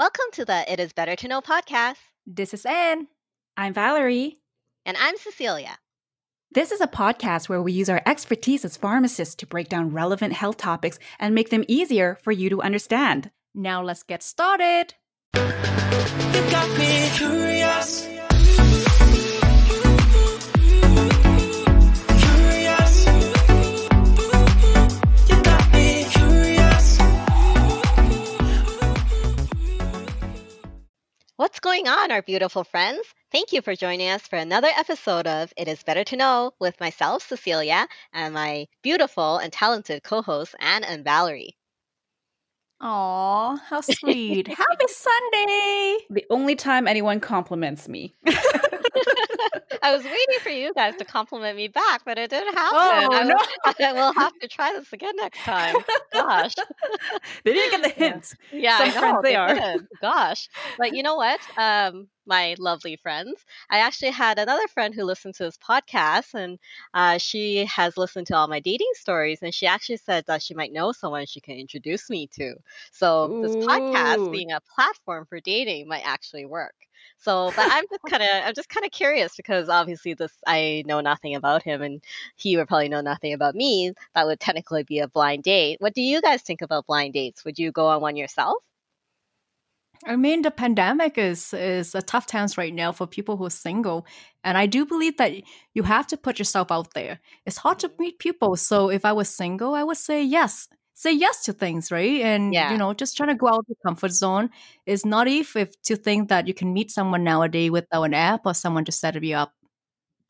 Welcome to the It Is Better to Know podcast. This is Anne. I'm Valerie. And I'm Cecilia. This is a podcast where we use our expertise as pharmacists to break down relevant health topics and make them easier for you to understand. Now let's get started. What's going on, our beautiful friends? Thank you for joining us for another episode of It Is Better to Know with myself, Cecilia, and my beautiful and talented co hosts, Anne and Valerie. Aw, how sweet. Happy Sunday! The only time anyone compliments me. I was waiting for you guys to compliment me back, but it didn't happen. Oh, I, no. I will have to try this again next time. Gosh. they didn't get the hint. Yeah, Some I know, friends they they are. did. Gosh. But you know what? Um, my lovely friends, I actually had another friend who listened to this podcast, and uh, she has listened to all my dating stories, and she actually said that she might know someone she can introduce me to. So this podcast, being a platform for dating, might actually work. So, but I'm just kind of, I'm just kind of curious because obviously this, I know nothing about him, and he would probably know nothing about me. That would technically be a blind date. What do you guys think about blind dates? Would you go on one yourself? I mean, the pandemic is is a tough times right now for people who are single, and I do believe that you have to put yourself out there. It's hard to mm-hmm. meet people, so if I was single, I would say yes, say yes to things, right? And Yeah. you know, just trying to go out of the comfort zone is not if if to think that you can meet someone nowadays without an app or someone to set you up.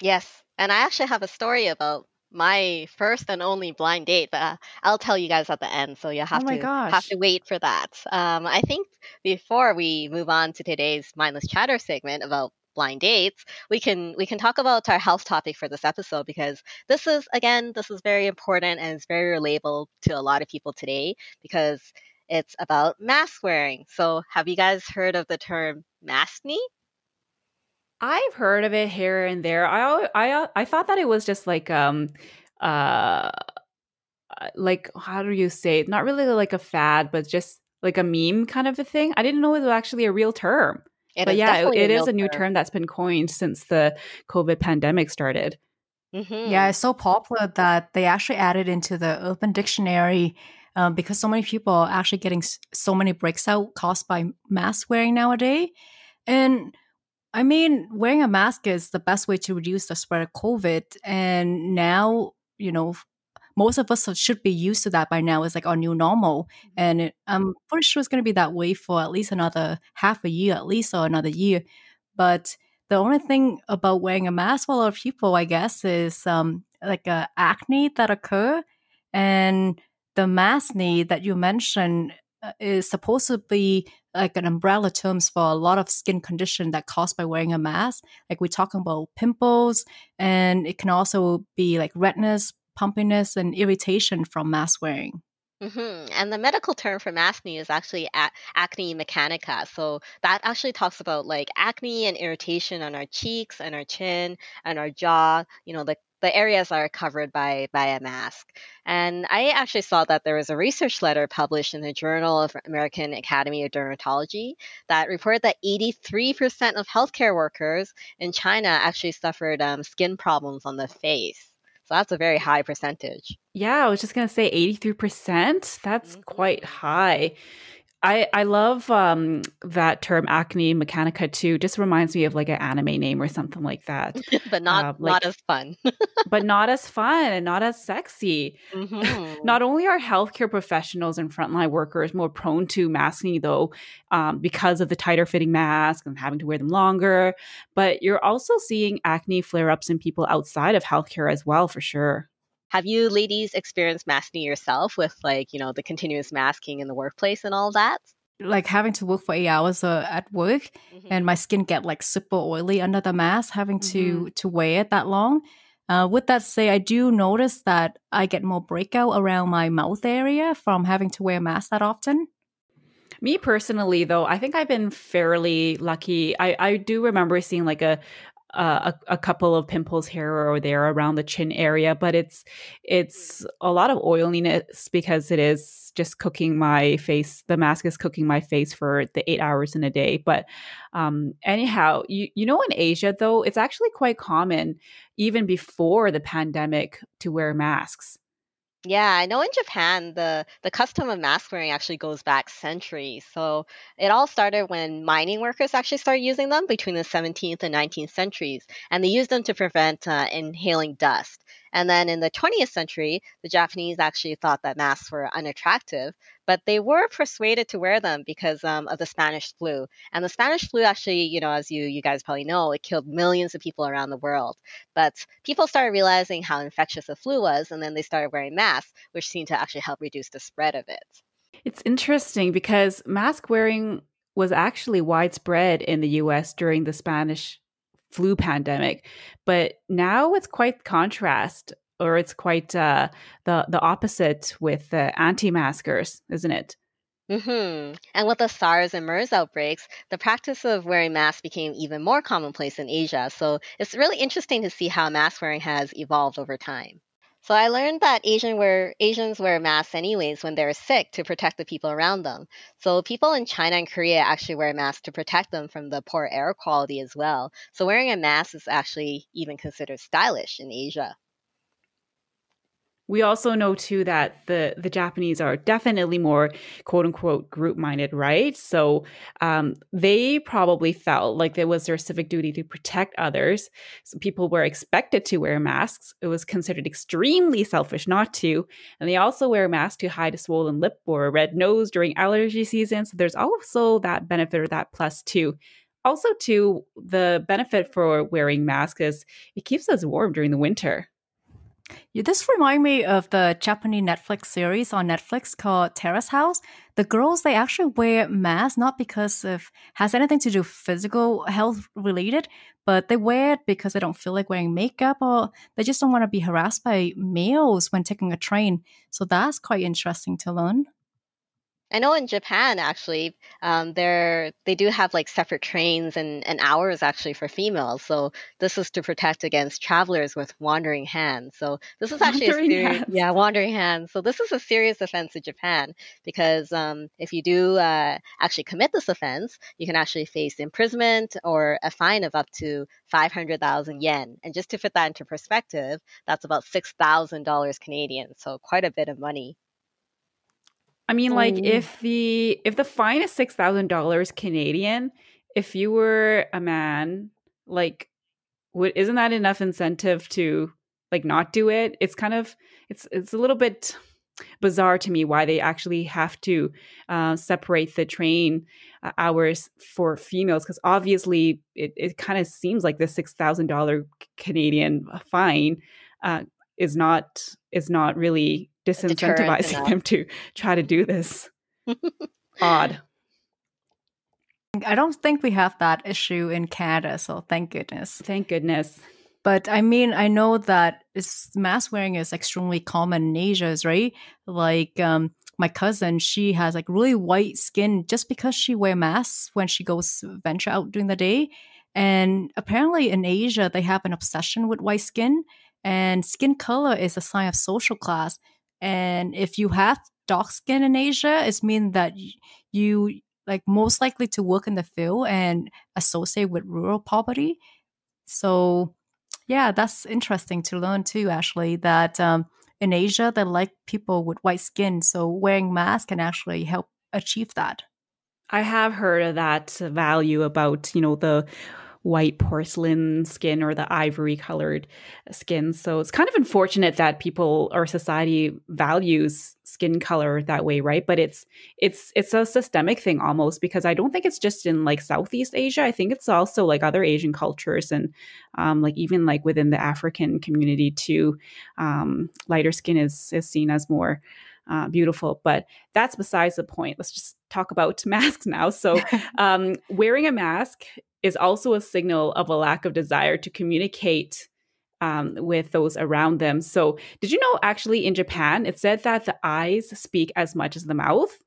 Yes, and I actually have a story about my first and only blind date, but uh, I'll tell you guys at the end, so you have Oh to have to wait for that. Um, I think before we move on to today's mindless chatter segment about blind dates, we can we can talk about our health topic for this episode because this is again this is very important and it's very relatable to a lot of people today because it's about mask wearing. So, have you guys heard of the term maskne? I've heard of it here and there. I I I thought that it was just like um uh uh, like how do you say it? Not really like a fad, but just like a meme kind of a thing. I didn't know it was actually a real term. It but is yeah, definitely it is real a new term that's been coined since the COVID pandemic started. Mhm. Yeah, it's so popular that they actually added into the Urban Dictionary um, because so many people are actually getting so many breaks out caused by mask wearing nowadays. And I mean, wearing a mask is the best way to reduce the spread of COVID. And now, you know, most of us should be used to that by now. It's like our new normal. And it, I'm pretty sure it's going to be that way for at least another half a year, at least, or another year. But the only thing about wearing a mask for a lot of people, I guess, is um, like uh, acne that occur. And the maskne that you mentioned is supposed to be like an umbrella terms for a lot of skin condition that caused by wearing a mask. Like we're talking about pimples, and it can also be like redness, pumpiness, and irritation from mask wearing. hmm And the medical term for maskne is actually a- acne mechanica. So that actually talks about like acne and irritation on our cheeks and our chin and our jaw. You know, the the areas are covered by by a mask. And I actually saw that there was a research letter published in the Journal of American Academy of Dermatology that reported that 83% of healthcare workers in China actually suffered um, skin problems on the face. So that's a very high percentage. Yeah, I was just gonna say 83%. That's Mhm. quite high. I I love um that term acne mechanica too. Just reminds me of like an anime name or something like that. but not Uh, not like- as fun. but not as fun and not as sexy. Mhm. Not only are healthcare professionals and frontline workers more prone to maskne, though, um, because of the tighter fitting mask and having to wear them longer, but you're also seeing acne flare ups in people outside of healthcare as well, for sure. Have you ladies experienced maskne yourself with like, you know, the continuous masking in the workplace and all that? Like having to work for eight hours uh, at work, Mhm. and my skin get like super oily under the mask, having to to wear it that long. Uh, with that say, I do notice that I get more breakout around my mouth area from having to wear a mask that often. Me personally, though, I think I've been fairly lucky. I, I do remember seeing like a a, a, couple of pimples here or there around the chin area, but it's it's a lot of oiliness because it is just cooking my face. The mask is cooking my face for the eight hours in a day. But um, anyhow, you you know, in Asia though, it's actually quite common even before the pandemic to wear masks. Yeah, I know in Japan the the custom of mask wearing actually goes back centuries. So it all started when mining workers actually started using them between the 17th and 19th centuries, and they used them to prevent uh, inhaling dust. And then in the 20th century, the Japanese actually thought that masks were unattractive, but they were persuaded to wear them because um, of the Spanish flu. And the Spanish flu actually, you know, as you you guys probably know, it killed millions of people around the world. But people started realizing how infectious the flu was, and then they started wearing masks, which seemed to actually help reduce the spread of it. It's interesting because mask wearing was actually widespread in the US during the Spanish flu pandemic. But now it's quite contrast, or it's quite uh, the the opposite with the anti-maskers, isn't it? hmm And with the SARS and MERS outbreaks, the practice of wearing masks became even more commonplace in Asia. So it's really interesting to see how mask wearing has evolved over time. So I learned that Asian wear, Asians wear masks anyways when they're sick to protect the people around them. So people in China and Korea actually wear masks to protect them from the poor air quality as well. So wearing a mask is actually even considered stylish in Asia we also know too that the the Japanese are definitely more quote unquote group minded, right? So um, they probably felt like it was their civic duty to protect others. So people were expected to wear masks. It was considered extremely selfish not to, and they also wear masks to hide a swollen lip or a red nose during allergy season. So there's also that benefit or that plus too. Also, too, the benefit for wearing masks is it keeps us warm during the winter. Yeah, this remind me of the Japanese Netflix series on Netflix called Terrace House. The girls they actually wear masks not because of has anything to do physical health related, but they wear it because they don't feel like wearing makeup or they just don't want to be harassed by males when taking a train. So that's quite interesting to learn. I know in Japan actually, um, they're they do have like separate trains and, and hours actually for females. So this is to protect against travelers with wandering hands. So this is actually wandering a serious, hands. yeah, wandering hands. So this is a serious offense in Japan because um, if you do uh, actually commit this offense, you can actually face imprisonment or a fine of up to five hundred thousand yen. And just to put that into perspective, that's about six thousand dollars Canadian. So quite a bit of money. I mean, like oh. if the if the fine is six thousand dollars Canadian, if you were a man, like, would isn't that enough incentive to like not do it? It's kind of it's it's a little bit bizarre to me why they actually have to uh, separate the train uh, hours for females because obviously it, it kind of seems like the six thousand dollar Canadian fine uh, is not is not really disincentivizing them to try to do this. Odd. I don't think we have that issue in Canada, so thank goodness. Thank goodness. But I mean, I know that mask wearing is extremely common in Asia, right? Like um, my cousin, she has like really white skin just because she wear masks when she goes venture out during the day. And apparently in Asia, they have an obsession with white skin, and skin color is a sign of social class. And if you have dark skin in Asia, it means that you like most likely to work in the field and associate with rural poverty. So yeah, that's interesting to learn too, actually, that um, in Asia, they like people with white skin. So wearing masks can actually help achieve that. I have heard of that value about, you know, the white porcelain skin or the ivory colored skin. So it's kind of unfortunate that people or society values skin color that way, right? But it's it's it's a systemic thing almost because I don't think it's just in like Southeast Asia. I think it's also like other Asian cultures and um, like even like within the African community too. Um, lighter skin is is seen as more uh, beautiful. But that's besides the point. Let's just talk about masks now. So, um, wearing a mask is also a signal of a lack of desire to communicate um, with those around them. So, did you know actually in Japan, it said that the eyes speak as much as the mouth?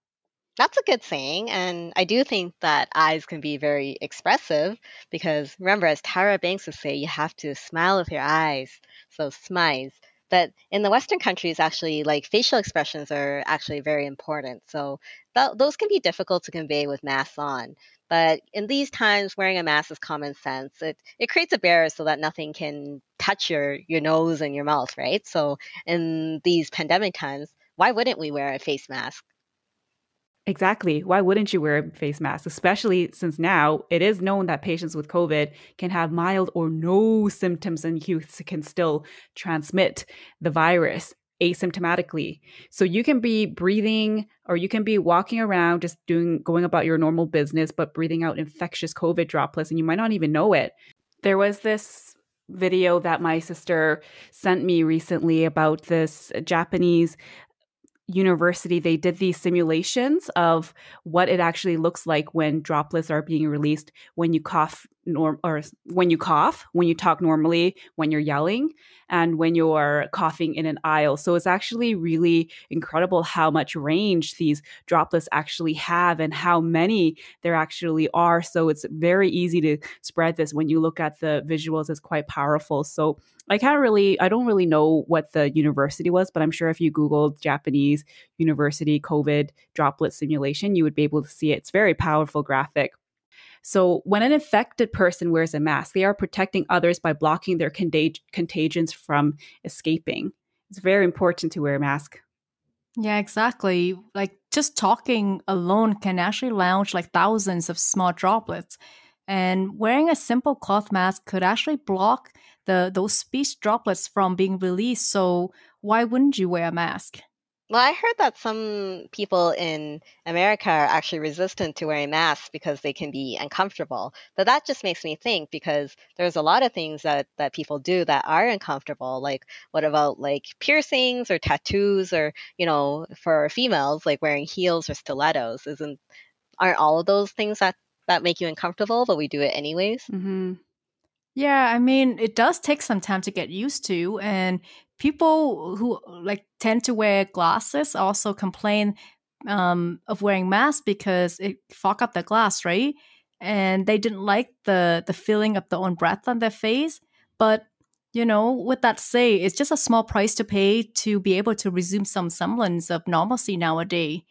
That's a good saying. And I do think that eyes can be very expressive because remember, as Tyra Banks would say, you have to smile with your eyes. So smiles. But in the Western countries, actually, like facial expressions are actually very important. So th- those can be difficult to convey with masks on. But in these times, wearing a mask is common sense. It it creates a barrier so that nothing can touch your your nose and your mouth, right? So in these pandemic times, why wouldn't we wear a face mask? Exactly. Why wouldn't you wear a face mask? Especially since now it is known that patients with COVID can have mild or no symptoms and you can still transmit the virus asymptomatically. So you can be breathing or you can be walking around just doing going about your normal business but breathing out infectious COVID droplets and you might not even know it. There was this video that my sister sent me recently about this Japanese university they did these simulations of what it actually looks like when droplets are being released when you cough norm or when you cough when you talk normally when you're yelling and when you're coughing in an aisle so it's actually really incredible how much range these droplets actually have and how many there actually are so it's very easy to spread this when you look at the visuals it's quite powerful so I can't really, I don't really know what the university was, but I'm sure if you Googled Japanese university COVID droplet simulation, you would be able to see it. It's very powerful graphic. So, when an infected person wears a mask, they are protecting others by blocking their contag- contagions from escaping. It's very important to wear a mask. Yeah, exactly. Like just talking alone can actually launch like thousands of small droplets. And wearing a simple cloth mask could actually block the those speech droplets from being released. So why wouldn't you wear a mask? Well, I heard that some people in America are actually resistant to wearing masks because they can be uncomfortable. But that just makes me think because there's a lot of things that, that people do that are uncomfortable. Like, what about like piercings or tattoos or, you know, for females, like wearing heels or stilettos? Isn't, aren't all of those things that, that make you uncomfortable, but we do it anyways? Mm-hmm. Yeah, I mean, it does take some time to get used to. And people who like tend to wear glasses also complain um, of wearing masks because it fog up the glass, right? And they didn't like the the feeling of their own breath on their face. But you know, with that say, it's just a small price to pay to be able to resume some semblance of normalcy nowadays.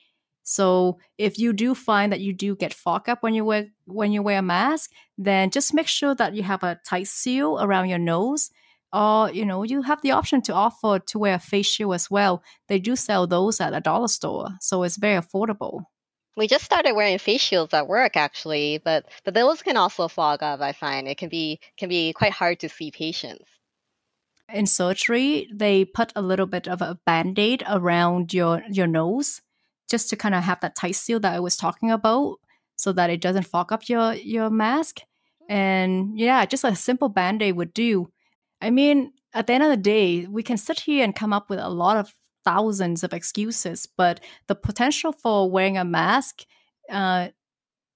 So if you do find that you do get fog up when you wear when you wear a mask, then just make sure that you have a tight seal around your nose. Or you know you have the option to offer to wear a face shield as well. They do sell those at a dollar store, so it's very affordable. We just started wearing face shields at work actually, but but those can also fog up. I find it can be can be quite hard to see patients. In surgery, they put a little bit of a band-aid around your your nose just to kind of have that tight seal that I was talking about so that it doesn't fog up your your mask. And yeah, just a simple band-aid would do. I mean, at the end of the day, we can sit here and come up with a lot of thousands of excuses, but the potential for wearing a mask, uh,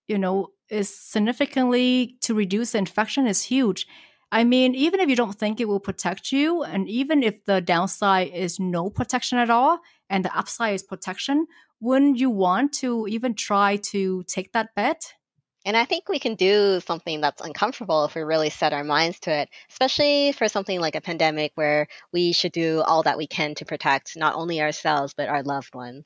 you know, is significantly to reduce infection is huge. I mean, even if you don't think it will protect you, and even if the downside is no protection at all, and the upside is protection, wouldn't you want to even try to take that bet? And I think we can do something that's uncomfortable if we really set our minds to it, especially for something like a pandemic where we should do all that we can to protect not only ourselves, but our loved ones.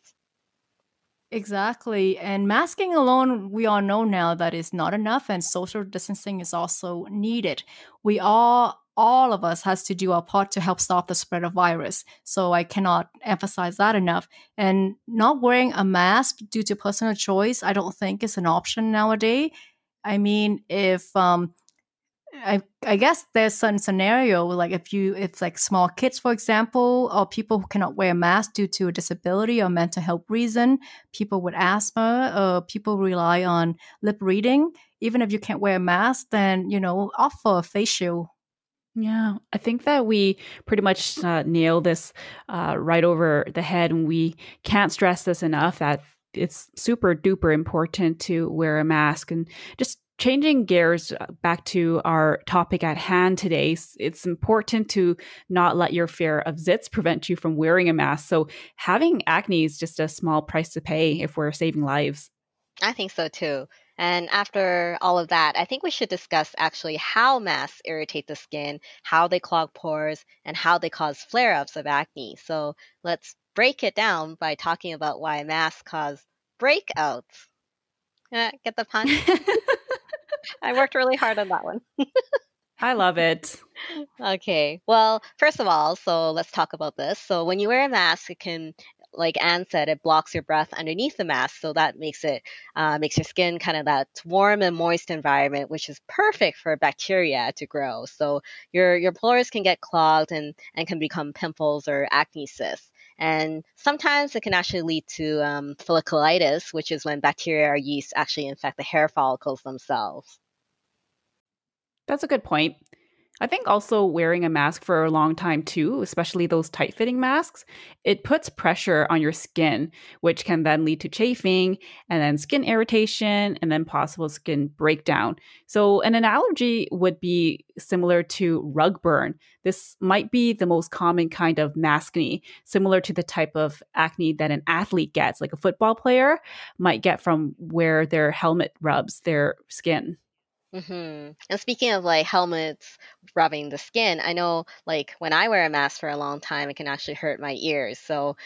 Exactly. And masking alone, we all know now that is not enough, and social distancing is also needed. We all all of us has to do our part to help stop the spread of virus. So I cannot emphasize that enough. And not wearing a mask due to personal choice, I don't think is an option nowadays. I mean, if um, I, I guess there's some scenario like if you if like small kids for example or people who cannot wear a mask due to a disability or mental health reason people with asthma or people rely on lip reading even if you can't wear a mask then you know offer a face shield yeah, I think that we pretty much uh, nail this uh, right over the head, and we can't stress this enough that it's super duper important to wear a mask and just changing gears uh, back to our topic at hand today, it's important to not let your fear of zits prevent you from wearing a mask. So, having acne is just a small price to pay if we're saving lives. I think so too. And after all of that, I think we should discuss actually how masks irritate the skin, how they clog pores, and how they cause flare ups of acne. So, let's break it down by talking about why masks cause breakouts. Uh, get the pun? I worked really hard on that one. I love it. Okay. Well, first of all, so let's talk about this. So when you wear a mask, it can, like Anne said, it blocks your breath underneath the mask, so that makes it uh, makes your skin kind of that warm and moist environment, which is perfect for bacteria to grow. So your your pores can get clogged and and can become pimples or acne cysts. And sometimes it can actually lead to um, folliculitis, which is when bacteria or yeast actually infect the hair follicles themselves. That's a good point. I think also wearing a mask for a long time too, especially those tight fitting masks, it puts pressure on your skin, which can then lead to chafing and then skin irritation and then possible skin breakdown. So, an analogy would be similar to rug burn. This might be the most common kind of maskne, similar to the type of acne that an athlete gets, like a football player might get from where their helmet rubs their skin. Hmm And speaking of like helmets rubbing the skin, I know like when I wear a mask for a long time, it can actually hurt my ears. So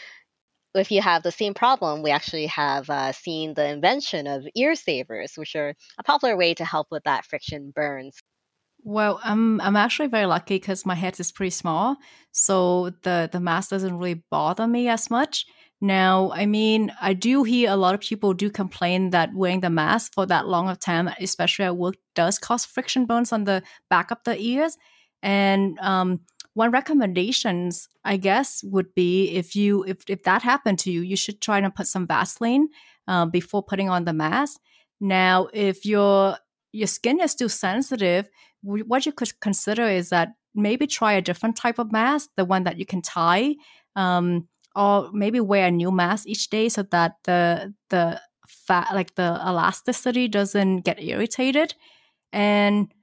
if you have the same problem, we actually have uh, seen the invention of ear savers, which are a popular way to help with that friction burns. Well, I'm I'm actually very lucky because my head is pretty small, so the the mask doesn't really bother me as much. Now, I mean, I do hear a lot of people do complain that wearing the mask for that long of time, especially at work, does cause friction burns on the back of the ears. And um, one recommendations, I guess, would be if you if if that happened to you, you should try to put some Vaseline uh, before putting on the mask. Now, if your your skin is still sensitive, what you could consider is that maybe try a different type of mask, the one that you can tie, um, or maybe wear a new mask each day so that the the fat like the elasticity doesn't get irritated. And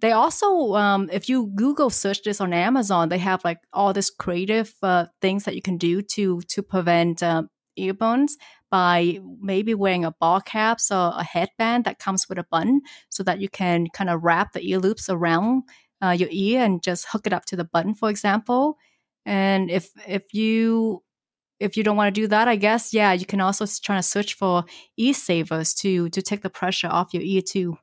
they also, um, if you Google search this on Amazon, they have like all this creative uh, things that you can do to to prevent um, earburns by maybe wearing a ball cap or a headband that comes with a button so that you can kind of wrap the ear loops around uh, your ear and just hook it up to the button, for example. And if if you if you don't want to do that, I guess yeah, you can also try to search for e savers to to take the pressure off your ear too.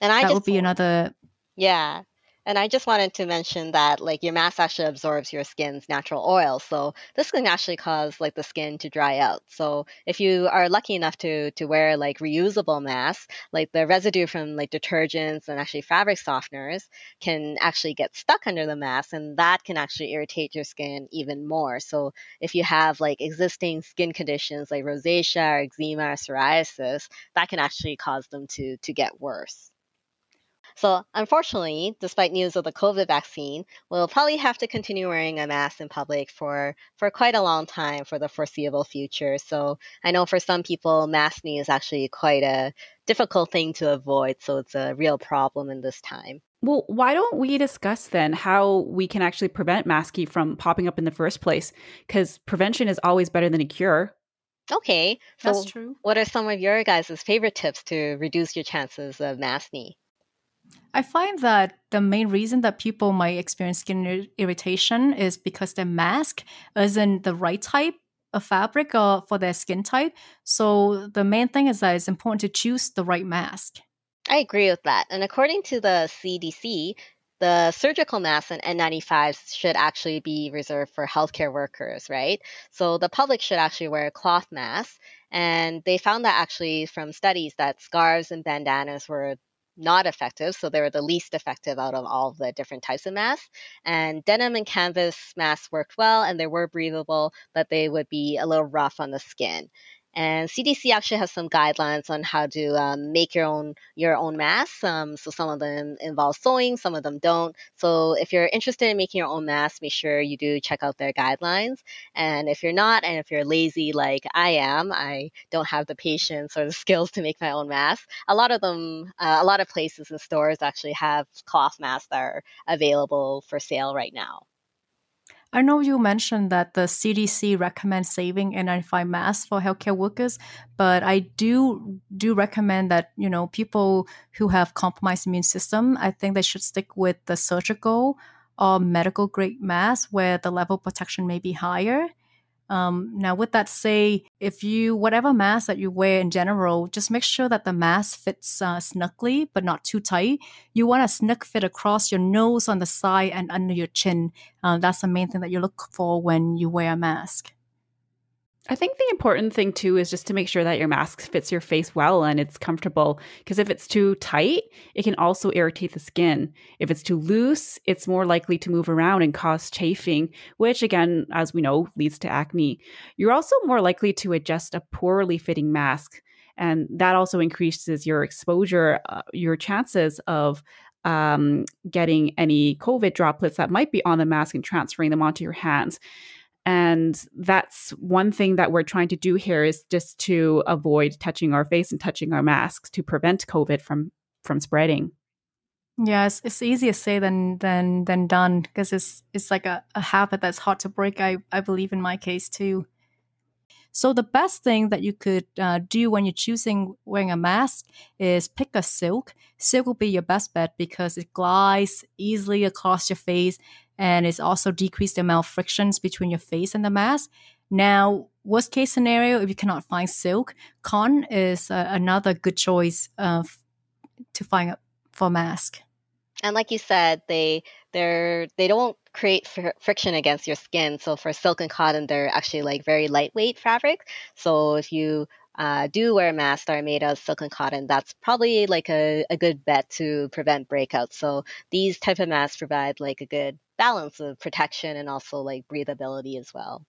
And I that would be another Yeah. And I just wanted to mention that like your mask actually absorbs your skin's natural oil. So this can actually cause like the skin to dry out. So if you are lucky enough to to wear like reusable masks, like the residue from like detergents and actually fabric softeners can actually get stuck under the mask and that can actually irritate your skin even more. So if you have like existing skin conditions like rosacea or eczema or psoriasis, that can actually cause them to to get worse. So, unfortunately, despite news of the COVID vaccine, we'll probably have to continue wearing a mask in public for, for quite a long time for the foreseeable future. So, I know for some people, maskne is actually quite a difficult thing to avoid. So, it's a real problem in this time. Well, why don't we discuss then how we can actually prevent maskne from popping up in the first place? Because prevention is always better than a cure. Okay, so that's true. what are some of your guys' favorite tips to reduce your chances of maskne? I find that the main reason that people might experience skin ir- irritation is because their mask isn't the right type of fabric or for their skin type. So the main thing is that it's important to choose the right mask. I agree with that. And according to the CDC, the surgical masks and N95s should actually be reserved for healthcare workers, right? So the public should actually wear cloth masks. And they found that actually from studies that scarves and bandanas were not effective. So they were the least effective out of all the different types of masks. And denim and canvas masks worked well and they were breathable, but they would be a little rough on the skin. And CDC actually has some guidelines on how to um, make your own your own masks. Um, so some of them involve sewing, some of them don't. So if you're interested in making your own mask, make sure you do check out their guidelines. And if you're not, and if you're lazy like I am, I don't have the patience or the skills to make my own mask. A lot of them, uh, a lot of places and stores actually have cloth masks that are available for sale right now. I know you mentioned that the CDC recommends saving N95 masks for healthcare workers, but I do do recommend that you know people who have compromised immune system, I think they should stick with the surgical or medical grade mask where the level protection may be higher. Um, now, with that say, if you whatever mask that you wear in general, just make sure that the mask fits uh, snugly but not too tight. You want a snug fit across your nose, on the side, and under your chin. Uh, that's the main thing that you look for when you wear a mask. I think the important thing too is just to make sure that your mask fits your face well and it's comfortable. Because if it's too tight, it can also irritate the skin. If it's too loose, it's more likely to move around and cause chafing, which again, as we know, leads to acne. You're also more likely to adjust a poorly fitting mask. And that also increases your exposure, uh, your chances of um, getting any COVID droplets that might be on the mask and transferring them onto your hands. And that's one thing that we're trying to do here is just to avoid touching our face and touching our masks to prevent COVID from from spreading. Yeah, it's, it's easier say than than than done because it's it's like a, a habit that's hard to break. I I believe in my case too. So the best thing that you could uh, do when you're choosing wearing a mask is pick a silk. Silk will be your best bet because it glides easily across your face and it's also decreased the amount of frictions between your face and the mask. Now, worst case scenario, if you cannot find silk, cotton is uh, another good choice uh, to find for mask. And like you said, they they're they don't create fr- friction against your skin. So for silk and cotton, they're actually like very lightweight fabric. So if you uh, do wear masks that are made of silk and cotton, that's probably like a, a good bet to prevent breakouts. So these type of masks provide like a good balance of protection and also like breathability as well.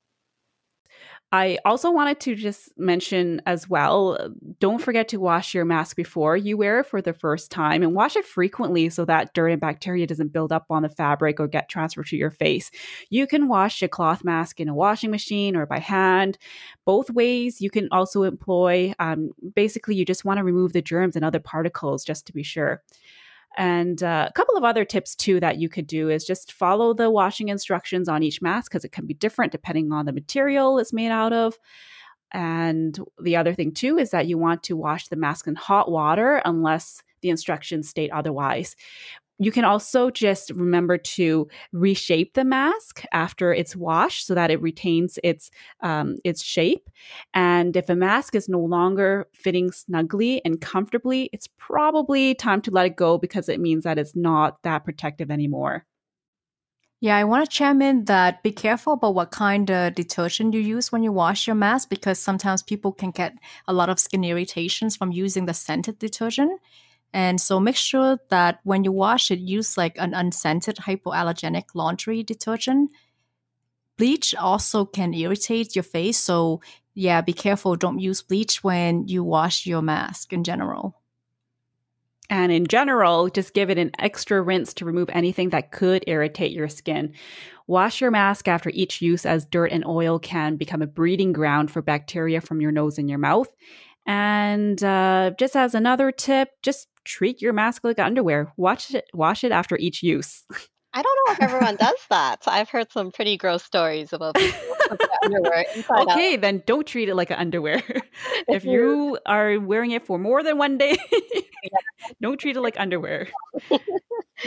I also wanted to just mention as well don't forget to wash your mask before you wear it for the first time and wash it frequently so that dirt and bacteria doesn't build up on the fabric or get transferred to your face. You can wash a cloth mask in a washing machine or by hand. Both ways you can also employ. Um, basically, you just want to remove the germs and other particles just to be sure. And uh, a couple of other tips too that you could do is just follow the washing instructions on each mask because it can be different depending on the material it's made out of. And the other thing too is that you want to wash the mask in hot water unless the instructions state otherwise you can also just remember to reshape the mask after it's washed so that it retains its um, its shape. And if a mask is no longer fitting snugly and comfortably, it's probably time to let it go because it means that it's not that protective anymore. Yeah, I want to chime in that be careful about what kind of detergent you use when you wash your mask because sometimes people can get a lot of skin irritations from using the scented detergent. And so make sure that when you wash it, use like an unscented hypoallergenic laundry detergent. Bleach also can irritate your face. So, yeah, be careful. Don't use bleach when you wash your mask in general. And in general, just give it an extra rinse to remove anything that could irritate your skin. Wash your mask after each use, as dirt and oil can become a breeding ground for bacteria from your nose and your mouth. And uh, just as another tip, just treat your mask like underwear. Wash it, wash it after each use. I don't know if everyone does that. I've heard some pretty gross stories about underwear. Okay, out. then don't treat it like an underwear. if you are wearing it for more than one day, don't treat it like underwear.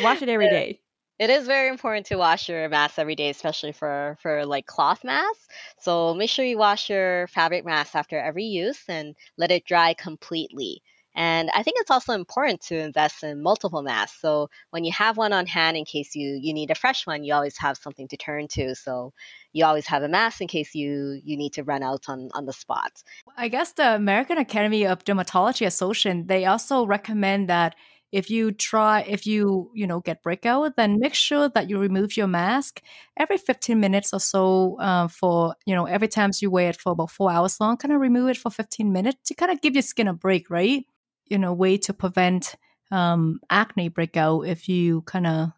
Wash it every day it is very important to wash your mask every day, especially for for like cloth masks. So make sure you wash your fabric mask after every use and let it dry completely. And I think it's also important to invest in multiple masks. So when you have one on hand in case you you need a fresh one, you always have something to turn to. So you always have a mask in case you you need to run out on on the spot. I guess the American Academy of Dermatology Association they also recommend that if you try if you you know get breakout then make sure that you remove your mask every 15 minutes or so uh, for you know every time you wear it for about four hours long kind of remove it for 15 minutes to kind of give your skin a break right you know way to prevent um, acne breakout if you kind of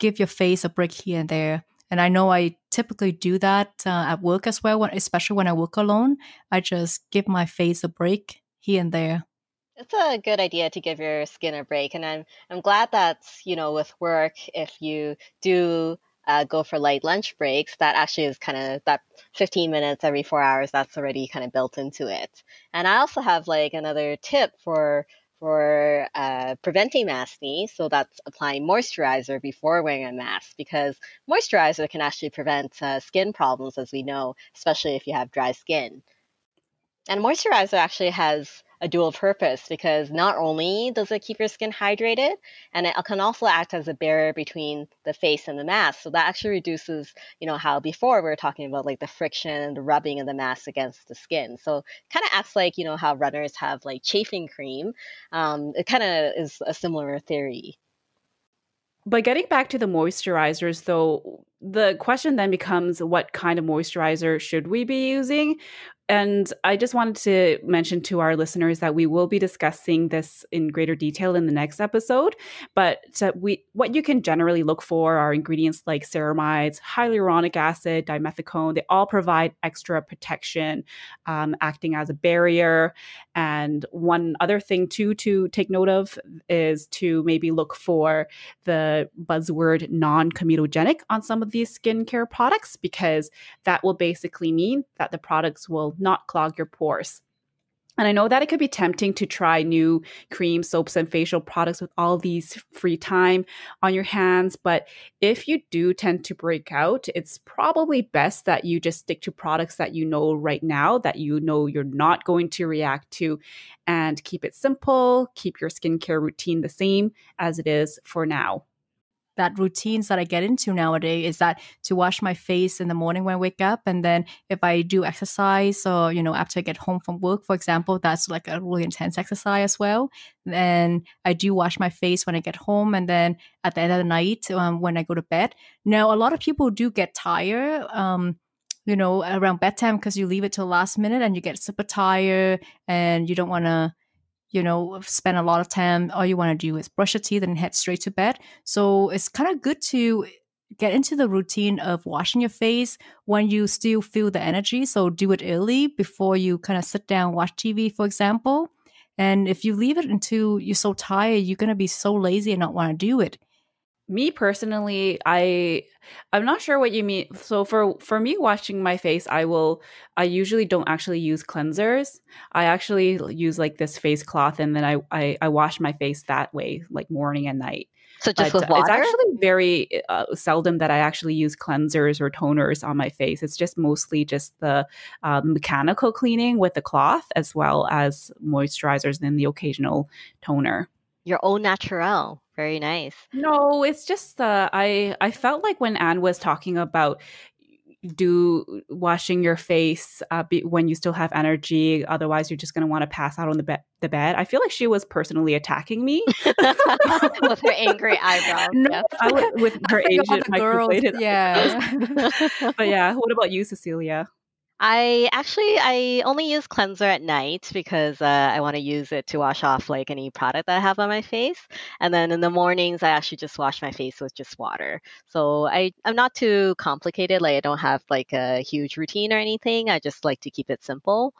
give your face a break here and there and I know I typically do that uh, at work as well, when, especially when I work alone. I just give my face a break here and there. It's a good idea to give your skin a break, and I'm I'm glad that's you know with work, if you do uh, go for light lunch breaks, that actually is kind of that 15 minutes every four hours. That's already kind of built into it. And I also have like another tip for for uh, preventing maskne. So that's applying moisturizer before wearing a mask because moisturizer can actually prevent uh, skin problems, as we know, especially if you have dry skin. And moisturizer actually has a dual purpose because not only does it keep your skin hydrated, and it can also act as a barrier between the face and the mask. So that actually reduces, you know, how before we were talking about like the friction and the rubbing of the mask against the skin. So kind of acts like, you know, how runners have like chafing cream. Um, it kind of is a similar theory. But getting back to the moisturizers, though, the question then becomes what kind of moisturizer should we be using? And I just wanted to mention to our listeners that we will be discussing this in greater detail in the next episode. But we, what you can generally look for are ingredients like ceramides, hyaluronic acid, dimethicone. They all provide extra protection, um, acting as a barrier. And one other thing too to take note of is to maybe look for the buzzword non-comedogenic on some of these skincare products because that will basically mean that the products will not clog your pores. And I know that it could be tempting to try new cream, soaps, and facial products with all these free time on your hands. But if you do tend to break out, it's probably best that you just stick to products that you know right now that you know you're not going to react to and keep it simple, keep your skincare routine the same as it is for now that routines that I get into nowadays is that to wash my face in the morning when I wake up. And then if I do exercise or, you know, after I get home from work, for example, that's like a really intense exercise as well. Then I do wash my face when I get home. And then at the end of the night, um, when I go to bed. Now, a lot of people do get tired. Um, you know, around bedtime because you leave it till last minute and you get super tired and you don't want to you know, spend a lot of time. All you want to do is brush your teeth and head straight to bed. So it's kind of good to get into the routine of washing your face when you still feel the energy. So do it early before you kind of sit down, watch TV, for example. And if you leave it until you're so tired, you're going to be so lazy and not want to do it me personally i i'm not sure what you mean so for for me washing my face i will i usually don't actually use cleansers i actually use like this face cloth and then i i, I wash my face that way like morning and night so just but with water? It's actually very uh, seldom that I actually use cleansers or toners on my face. It's just mostly just the uh, mechanical cleaning with the cloth, as well as moisturizers and the occasional toner. Your own natural. Very nice. No, it's just uh, I I felt like when Anne was talking about do washing your face uh, be, when you still have energy otherwise you're just going to want to pass out on the, be- the bed i feel like she was personally attacking me with her angry eyebrows no, yes. I, with her asian microbladed yeah but yeah what about you cecilia I actually I only use cleanser at night because uh, I want to use it to wash off like any product that I have on my face, and then in the mornings I actually just wash my face with just water. So I I'm not too complicated. Like I don't have like a huge routine or anything. I just like to keep it simple.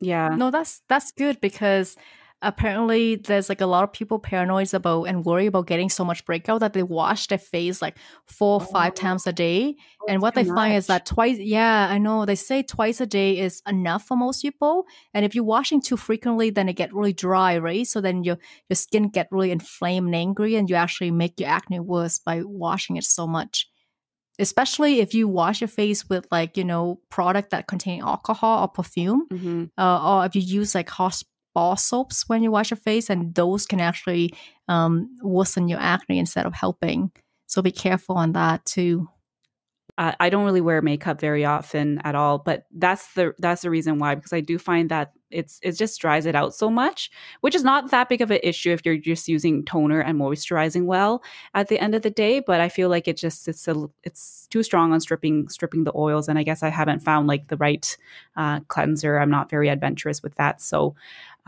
Yeah. No, that's that's good because apparently there's like a lot of people paranoid about and worry about getting so much breakout that they wash their face like four or five times a day oh, and what they much. find is that twice yeah i know they say twice a day is enough for most people and if you're washing too frequently then it get really dry right so then your your skin get really inflamed and angry and you actually make your acne worse by washing it so much especially if you wash your face with like you know product that contain alcohol or perfume mm-hmm. uh, or if you use like hot bar soaps when you wash your face, and those can actually um, worsen your acne instead of helping. So be careful on that too. I don't really wear makeup very often at all, but that's the that's the reason why because I do find that it's it just dries it out so much, which is not that big of an issue if you're just using toner and moisturizing well at the end of the day. But I feel like it just it's a it's too strong on stripping stripping the oils, and I guess I haven't found like the right uh, cleanser. I'm not very adventurous with that, so.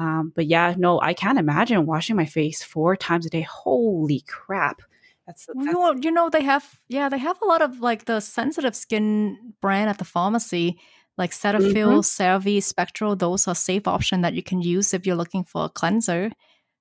Um, but yeah, no, I can't imagine washing my face four times a day. Holy crap! That's, that's you, know, you know they have yeah they have a lot of like the sensitive skin brand at the pharmacy like Cetaphil, mm-hmm. CeraVe, Spectral. Those are safe option that you can use if you're looking for a cleanser.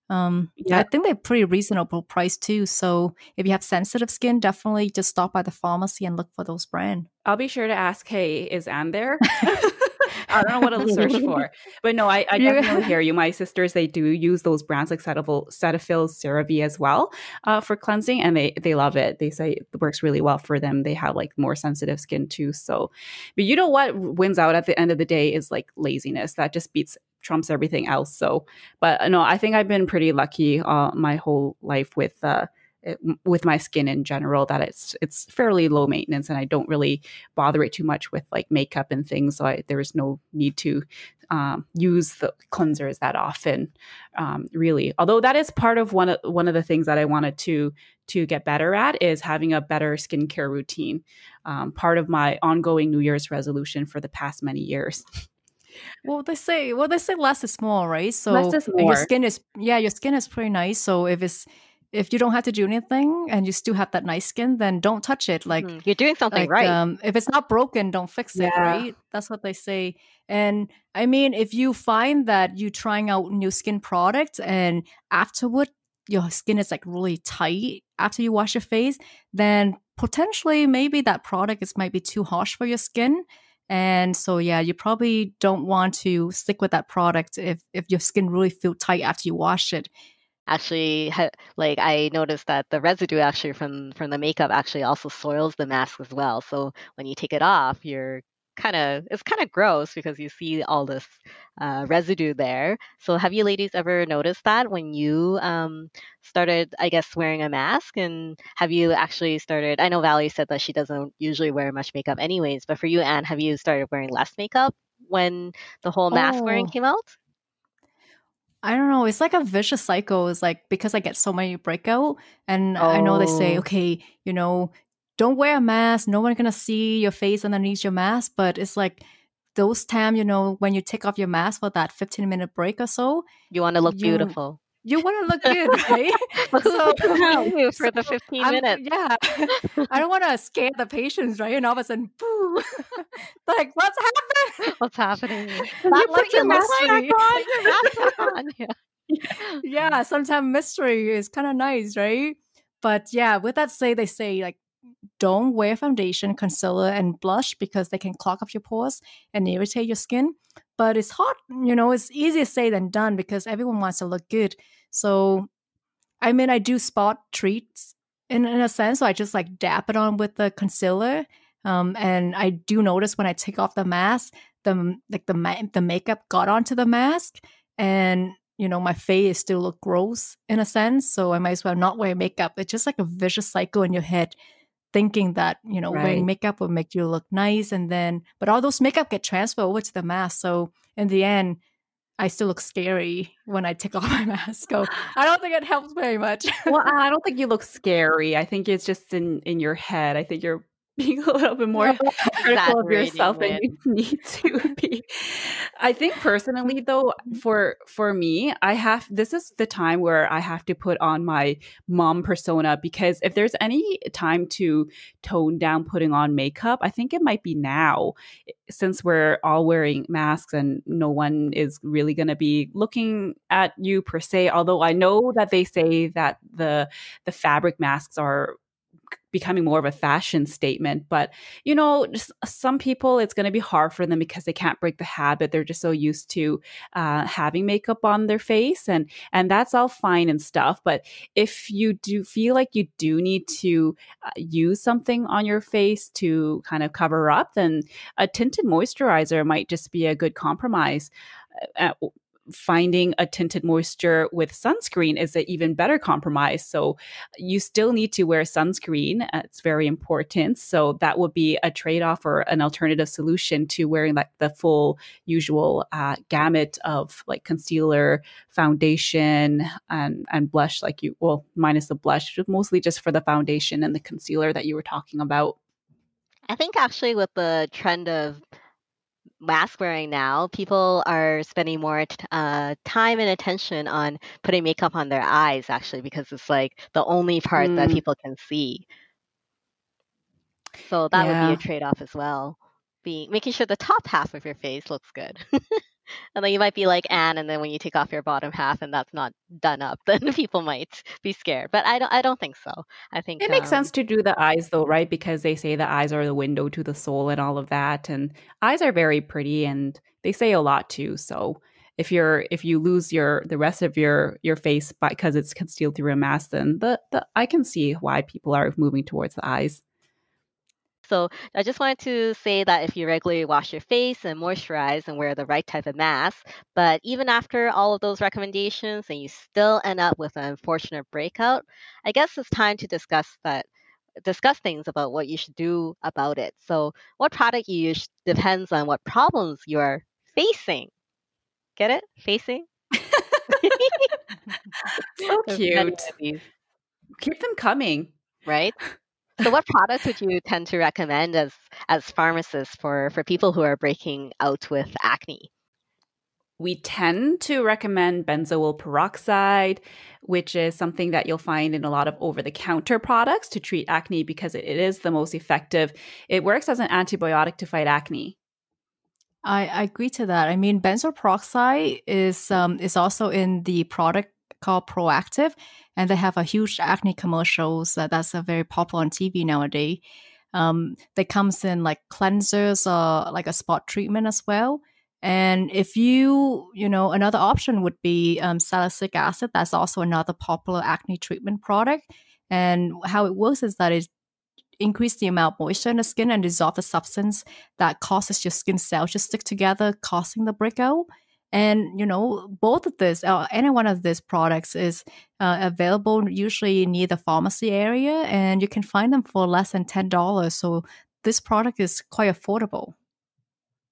Um, yeah. I think they're pretty reasonable price too. So if you have sensitive skin, definitely just stop by the pharmacy and look for those brand. I'll be sure to ask, hey, is Anne there? I don't know what to search for. But no, I, I definitely hear you. My sisters, they do use those brands like Cetaphil, Cetaphil CeraVe as well uh, for cleansing, and they they love it. They say it works really well for them. They have like more sensitive skin too. So, but you know what wins out at the end of the day is like laziness. That just beats trumps everything else. So, but no, I think I've been pretty lucky uh, my whole life with uh, it, with my skin in general that it's it's fairly low maintenance and I don't really bother it too much with like makeup and things. So I, there's no need to um, use the cleansers that often, um, really. Although that is part of one of one of the things that I wanted to to get better at is having a better skincare routine. Um, part of my ongoing New Year's resolution for the past many years. Well, they say well they say less is more, right? So your skin is yeah, your skin is pretty nice. So if it's if you don't have to do anything and you still have that nice skin, then don't touch it. Like mm, you're doing something like, right. Um, if it's not broken, don't fix it. Yeah. Right? That's what they say. And I mean, if you find that you trying out new skin products and afterward your skin is like really tight after you wash your face, then potentially maybe that product is might be too harsh for your skin. And so yeah, you probably don't want to stick with that product if if your skin really feel tight after you wash it actually ha- like i noticed that the residue actually from from the makeup actually also soils the mask as well. So when you take it off you're kind of it's kind of gross because you see all this uh, residue there. So have you ladies ever noticed that when you um, started i guess wearing a mask? And have you actually started i know valerie said that she doesn't usually wear much makeup anyways but for you anne have you started wearing less makeup when the whole mask wearing oh. came out I don't know. It's like a vicious cycle. It's like because I get so many breakout, and oh. I know they say, oh. okay, you know, don't wear a mask. No one's gonna see your face underneath your mask. But it's like those time, you know, when you take off your mask for that 15 minute break or so, you want to look you, beautiful you want to look good, right? so you for the 15 I'm, minutes. Yeah. I don't want to scare the patients, right? And all of a sudden, boo. like, what's happening? What's happening? You put your mask on. yeah. yeah, sometimes mystery is kind of nice, right? But yeah, with that say, they say like don't wear foundation, concealer, and blush because they can clog up your pores and irritate your skin. But it's hard, you know, it's easier said than done because everyone wants to look good. So, I mean, I do spot treats in, in a sense. So I just like dab it on with the concealer. Um, and I do notice when I take off the mask, the like the ma- the makeup got onto the mask, and you know my face still look gross in a sense. So I might as well not wear makeup. It's just like a vicious cycle in your head, thinking that you know right. wearing makeup will make you look nice, and then but all those makeup get transferred over to the mask. So in the end, I still look scary when I take off my mask. So I don't think it helps very much. well, I don't think you look scary. I think it's just in in your head. I think you're being a little bit more critical of yourself than you need to be. I think personally though mm-hmm. for for me, I have this is the time where I have to put on my mom persona because if there's any time to tone down putting on makeup, I think it might be now eh, since we're all wearing masks and no one is really going to be looking at you per se although I know that they say that the the fabric masks are becoming more of a fashion statement. But, you know, just some people, it's going to be hard for them because they can't break the habit. They're just so used to uh, having makeup on their face and, and that's all fine and stuff. But if you do feel like you do need to uh, use something on your face to kind of cover up, then a tinted moisturizer might just be a good compromise. Uh, uh finding a tinted moisture with sunscreen is an even better compromise. So you still need to wear sunscreen. It's very important. So that would be a trade off or an alternative solution to wearing like the full usual uh, gamut of like concealer, foundation, and and blush. Like you, well, minus the blush, mostly just for the foundation and the concealer that you were talking about. I think actually with the trend of mask wearing now, people are spending more t- uh, time and attention on putting makeup on their eyes, actually, because it's like the only part that Mm, people can see. So that would be a trade off as well. Being making sure the top half of your face looks good. and then you might be like Anne, and then when you take off your bottom half and that's not done up, then people might be scared. But I don't I don't think so. I think It makes sense um to do the eyes though, right? Because they say the eyes are the window to the soul and all of that. And eyes are very pretty and they say a lot too. So if you're if you lose your the rest of your your face because it's concealed through a mask, then the, the I can see why people are moving towards the eyes. So I just wanted to say that if you regularly wash your face and moisturize and wear the right type of mask, but even after all of those recommendations and you still end up with an unfortunate breakout, I guess it's time to discuss that discuss things about what you should do about it. So what product you use depends on what problems you're facing. Get it? Facing? So cute. Keep them coming. right? So what products would you tend to recommend as as pharmacists for for people who are breaking out with acne? We tend to recommend benzoyl peroxide, which is something that you'll find in a lot of over the counter products to treat acne because it, it is the most effective. It works as an antibiotic to fight acne. I, I agree to that. I mean, benzoyl peroxide is um, is also in the product called Proactiv, and they have a huge acne commercials that that's a very popular on TV nowadays. Um, that comes in like cleansers or like a spot treatment as well. And if you, you know, another option would be um, salicylic acid. That's also another popular acne treatment product. And how it works is that it increase the amount of moisture in the skin and dissolve the substance that causes your skin cells to stick together, causing the breakout. And you know, both of this, uh, any one of these products is uh, available usually near the pharmacy area, and you can find them for less than ten dollars. So this product is quite affordable.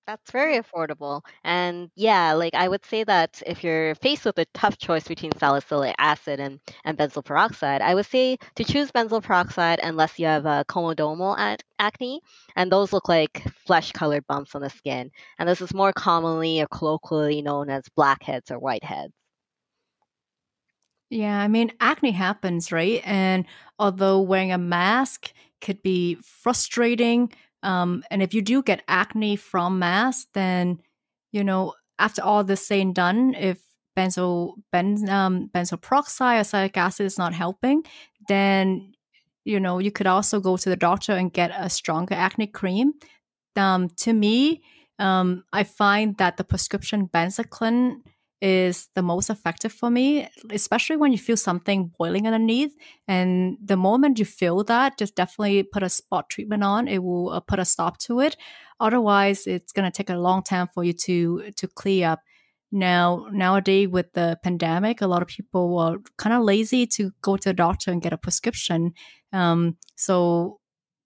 That's very affordable. And yeah, like I would say that if you're faced with a tough choice between salicylic acid and, and benzoyl peroxide, I would say to choose benzoyl peroxide unless you have a comedonal ac- acne. And those look like flesh colored bumps on the skin. And this is more commonly or colloquially known as blackheads or whiteheads. Yeah, I mean, acne happens, right? And although wearing a mask could be frustrating, um, and if you do get acne from mask, then you know after all this saying done, if benzo ben, um, benzoyl peroxide acid is not helping, then you know you could also go to the doctor and get a stronger acne cream. Um, to me, um, I find that the prescription Benzaclin is the most effective for me, especially when you feel something boiling underneath. And the moment you feel that, just definitely put a spot treatment on. It will uh, put a stop to it. Otherwise, it's going to take a long time for you to to clear up. Now, nowadays with the pandemic, a lot of people are kind of lazy to go to the doctor and get a prescription. Um, so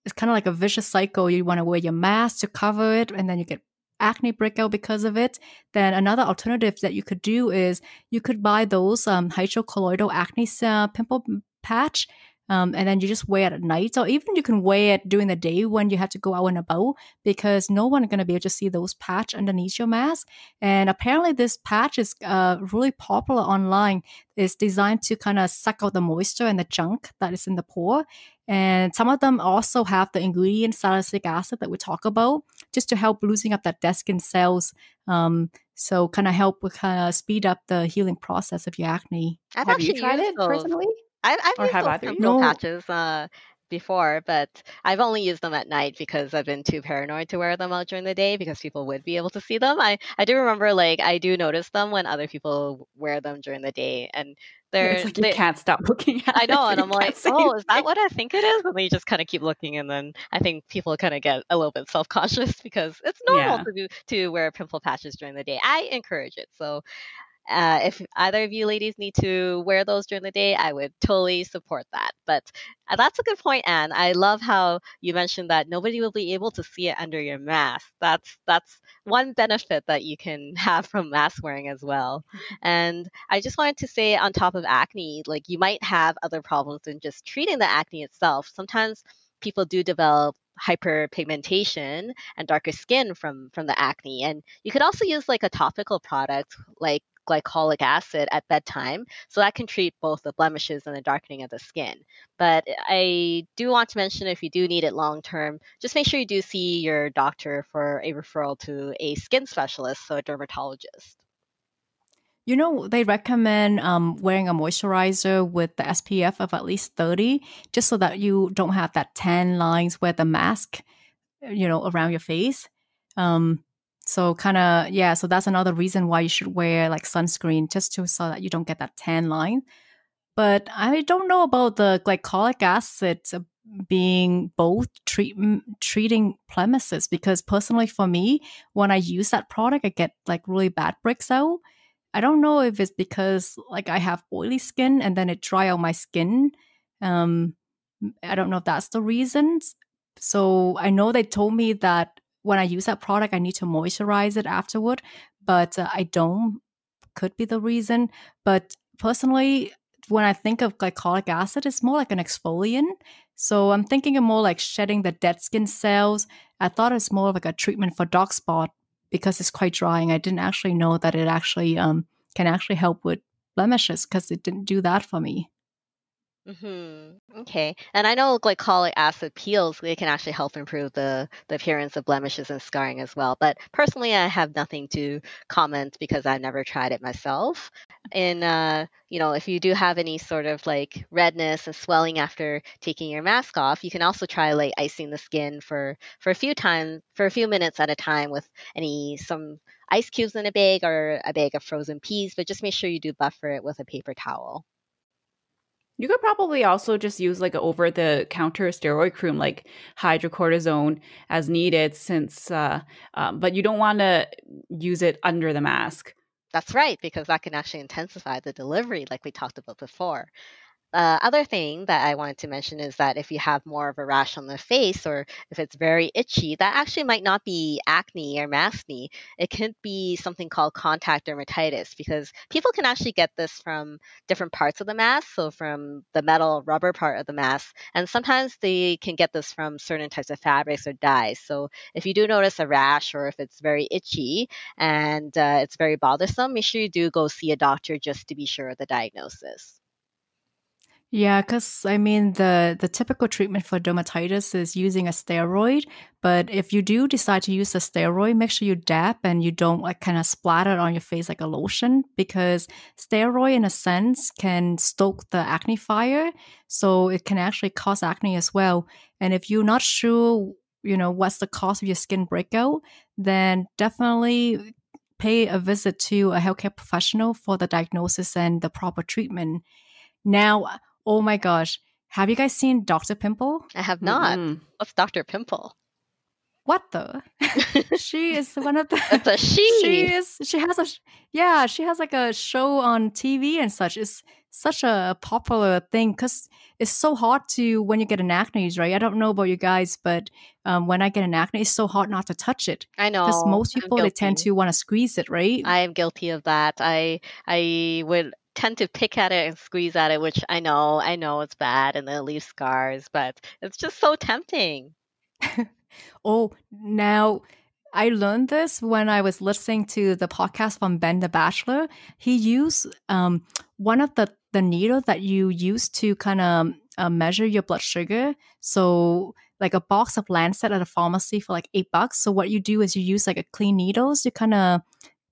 it's kind of like a vicious cycle. You want to wear your mask to cover it, and then you get acne breakout because of it, then another alternative that you could do is you could buy those um, hydrocolloidal acne uh, pimple patch. Um, and then you just wear it at night, or even you can wear it during the day when you have to go out and about, because no one going to be able to see those patch underneath your mask. And apparently, this patch is uh, really popular online. It's designed to kind of suck out the moisture and the junk that is in the pore. And some of them also have the ingredient salicylic acid that we talk about, just to help losing up that dead skin cells. Um, so kind of help kind of speed up the healing process of your acne. I've Have you actually tried it those. personally? I've, I've Or used have those either of you? pimple No. patches uh, before, but I've only used them at night because I've been too paranoid to wear them out during the day because people would be able to see them. I, I do remember like I do notice them when other people wear them during the day, and they're It's like you they- can't stop looking at I know, and I'm like, oh, is that what I think it is? And then you just kind of keep looking, and then I think people kind of get a little bit self conscious because it's normal Yeah. to do to wear pimple patches during the day. I encourage it, so uh, if either of you ladies need to wear those during the day, I would totally support that. But uh, that's a good point, Anne. I love how you mentioned that nobody will be able to see it under your mask. That's that's one benefit that you can have from mask wearing as well. And I just wanted to say, on top of acne, like you might have other problems than just treating the acne itself. Sometimes people do develop hyperpigmentation and darker skin from from the acne and you could also use like a topical product like glycolic acid at bedtime so that can treat both the blemishes and the darkening of the skin but i do want to mention if you do need it long term just make sure you do see your doctor for a referral to a skin specialist so a dermatologist you know, they recommend um, wearing a moisturizer with the SPF of at least 30, just so that you don't have that tan lines where the mask, you know, around your face. Um, so kind of, yeah, so that's another reason why you should wear like sunscreen, just to so that you don't get that tan line. But I don't know about the glycolic acid being both treat, treating blemishes because personally for me, when I use that product, I get like really bad breaks out I don't know if it's because like I have oily skin and then it dry out my skin. Um, I don't know if that's the reason. So I know they told me that when I use that product, I need to moisturize it afterward, but uh, I don't. Could be the reason. But personally, when I think of glycolic acid, it's more like an exfoliant. So I'm thinking of more like shedding the dead skin cells. I thought it's more like a treatment for dark spot because it's quite drying. I didn't actually know that it actually um, can actually help with blemishes because it didn't do that for me. Mm-hmm. Okay. And I know glycolic acid peels, they can actually help improve the, the appearance of blemishes and scarring as well. But personally, I have nothing to comment because I've never tried it myself. And, uh, you know, if you do have any sort of like redness and swelling after taking your mask off, you can also try like icing the skin for, for a few times, for a few minutes at a time with any, some ice cubes in a bag or a bag of frozen peas, but just make sure you do buffer it with a paper towel. You could probably also just use like over the counter steroid cream like hydrocortisone as needed since uh, um, but you don't want to use it under the mask. That's right because that can actually intensify the delivery like we talked about before. Uh, other thing that I wanted to mention is that if you have more of a rash on the face or if it's very itchy, that actually might not be acne or maskne. It could be something called contact dermatitis because people can actually get this from different parts of the mask, so from the metal rubber part of the mask, and sometimes they can get this from certain types of fabrics or dyes. So if you do notice a rash or if it's very itchy and uh, it's very bothersome, make sure you do go see a doctor just to be sure of the diagnosis. Yeah, because I mean the the typical treatment for dermatitis is using a steroid. But if you do decide to use a steroid, make sure you dab and you don't like kind of splatter it on your face like a lotion because steroid in a sense can stoke the acne fire. So it can actually cause acne as well. And if you're not sure, you know, what's the cause of your skin breakout, then definitely pay a visit to a healthcare professional for the diagnosis and the proper treatment. Now, Oh my gosh. Have you guys seen Dr. Pimple? I have not. Mm-hmm. What's Dr. Pimple? What the? she is one of the. It's a she. She is. She has a. Yeah, she has like a show on TV and such. It's such a popular thing because it's so hard to when you get an acne, right? I don't know about you guys, but um, when I get an acne, it's so hard not to touch it. I know because most people they tend to want to squeeze it, right? I am guilty of that. I I would tend to pick at it and squeeze at it, which I know, I know it's bad and it leaves scars, but it's just so tempting. oh, now I learned this when I was listening to the podcast from Ben the Bachelor. He used um, one of the the needle that you use to kind of uh, measure your blood sugar. So like a box of Lancet at a pharmacy for like eight bucks. So what you do is you use like a clean needles to kind of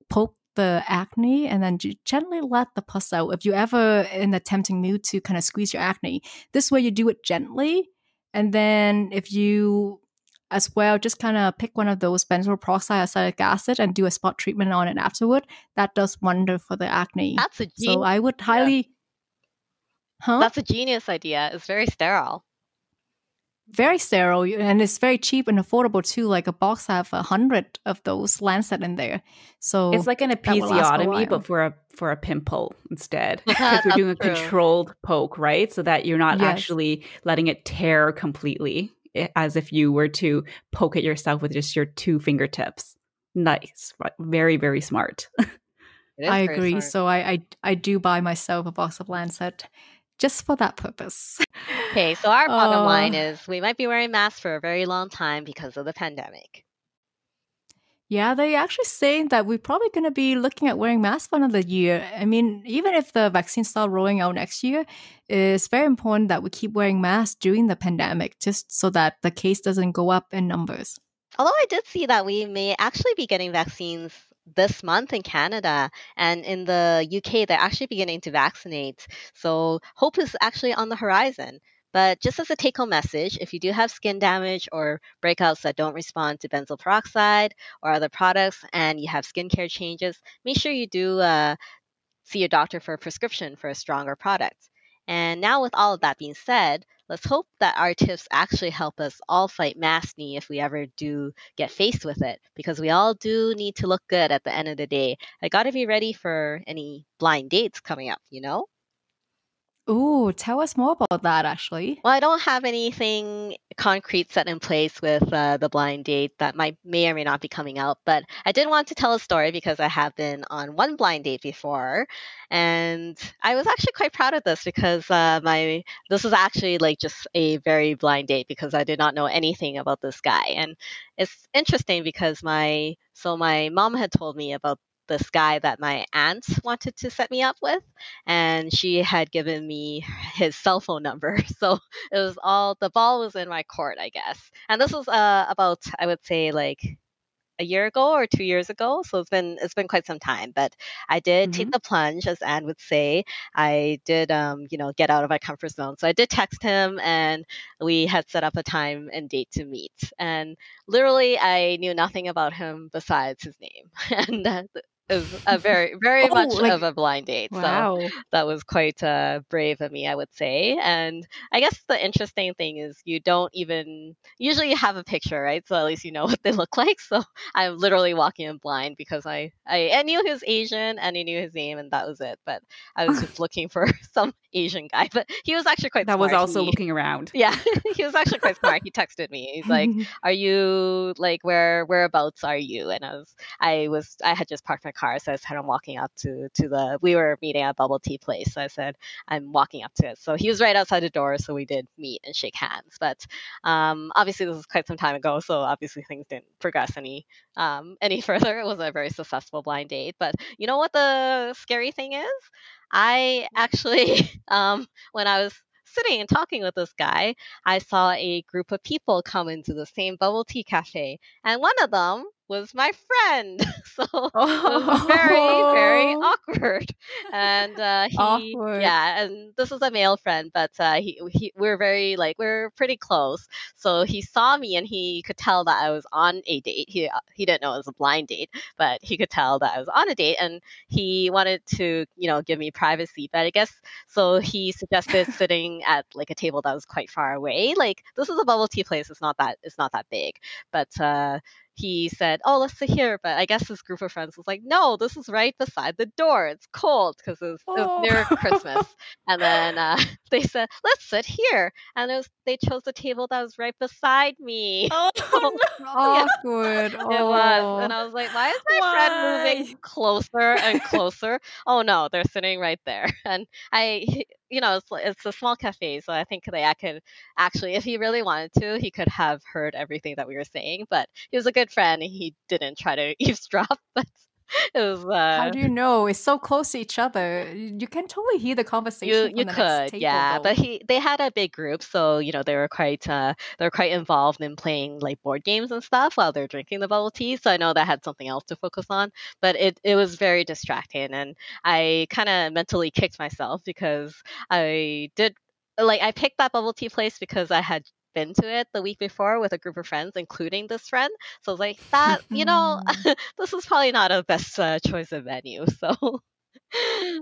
poke the acne and then gently let the pus out. If you're ever in a tempting mood to kind of squeeze your acne, this way you do it gently. And then if you as well, just kind of pick one of those benzoyl peroxide acid and do a spot treatment on it afterward. That does wonder for the acne. That's a genius. So I would highly. Huh? That's a genius idea. It's very sterile. Very sterile and it's very cheap and affordable too. Like a box have a hundred of those Lancet in there. So it's like an episiotomy, but for a for a pimple instead. Because you're doing a true. controlled poke, right? So that you're not yes. actually letting it tear completely, eh, as if you were to poke it yourself with just your two fingertips. Nice, very very smart. I agree. Smart. So I, I I do buy myself a box of Lancet just for that purpose. Okay, so our bottom uh, line is we might be wearing masks for a very long time because of the pandemic. Yeah, they actually saying that we're probably going to be looking at wearing masks for another year. I mean, even if the vaccine start rolling out next year, it's very important that we keep wearing masks during the pandemic, just so that the case doesn't go up in numbers. Although I did see that we may actually be getting vaccines this month in Canada and in the UK, they're actually beginning to vaccinate. So hope is actually on the horizon. But just as a take home message, if you do have skin damage or breakouts that don't respond to benzoyl peroxide or other products and you have skincare changes, make sure you do uh, see your doctor for a prescription for a stronger product. And now, with all of that being said, let's hope that our tips actually help us all fight maskne if we ever do get faced with it, because we all do need to look good at the end of the day. I gotta be ready for any blind dates coming up, you know? Ooh, tell us more about that, actually. Well, I don't have anything concrete set in place with uh, the blind date that might may or may not be coming out, but I did want to tell a story because I have been on one blind date before, and I was actually quite proud of this because uh, my this was actually like just a very blind date because I did not know anything about this guy, and it's interesting because my so my mom had told me about this guy that my aunt wanted to set me up with, and she had given me his cell phone number. So it was all the ball was in my court, I guess. And this was uh, about I would say like a year ago or two years ago. So it's been it's been quite some time. But I did mm-hmm. take the plunge, as Anne would say. I did um, you know, get out of my comfort zone. So I did text him and we had set up a time and date to meet. And literally I knew nothing about him besides his name. and uh, is a very very oh, much like, of a blind date wow. so that was quite uh, brave of me i would say and i guess the interesting thing is you don't even usually have a picture right? So at least you know what they look like so i'm literally walking in blind because i i, I knew he was asian and i knew his name and that was it but i was just looking for some asian guy but he was actually quite that smart. was also he, looking around. Yeah he was actually quite smart. He texted me. He's like are you like where whereabouts are you? And i was i was i had just parked my car. So I said, I'm walking up to, to the, we were meeting at bubble tea place. So I said, I'm walking up to it. So he was right outside the door. So we did meet and shake hands. But um, obviously, this was quite some time ago. So obviously, things didn't progress any um, any further. It was a very successful blind date. But you know what the scary thing is? I actually, um, when I was sitting and talking with this guy, I saw a group of people come into the same bubble tea cafe. And one of them was my friend. So oh. it was very, very oh. awkward. And uh, he, awkward. yeah, and this was a male friend, but uh, he, he, we're very like we're pretty close. So he saw me and he could tell that I was on a date. He uh, he didn't know it was a blind date, but he could tell that I was on a date, and he wanted to you know give me privacy. But I guess so. He suggested sitting at like a table that was quite far away. Like this is a bubble tea place. It's not that it's not that big, but. uh he said, "Oh, let's sit here." But I guess his group of friends was like, "No, this is right beside the door. It's cold because it, oh. it, was near oh. Christmas." and then uh, they said, "Let's sit here," and it was they chose the table that was right beside me. Oh, no. awkward. yeah, It was, and I was like, "Why is my Why? friend moving closer and closer?" oh no, they're sitting right there, and I you know, it's, it's a small cafe, so I think that I could actually, if he really wanted to, he could have heard everything that we were saying. But he was a good friend, he didn't try to eavesdrop. But it was. Uh, How do you know? It's so close to each other. You can totally hear the conversation. You, you could, yeah. But he, they had a big group, so you know they were quite, uh, they were quite involved in playing like board games and stuff while they're drinking the bubble tea. So I know that had something else to focus on. But it, it was very distracting, and I kind of mentally kicked myself because I did like I picked that bubble tea place because I had been to it the week before with a group of friends, including this friend. So I was like, that, you know, this is probably not a best uh, choice of venue. So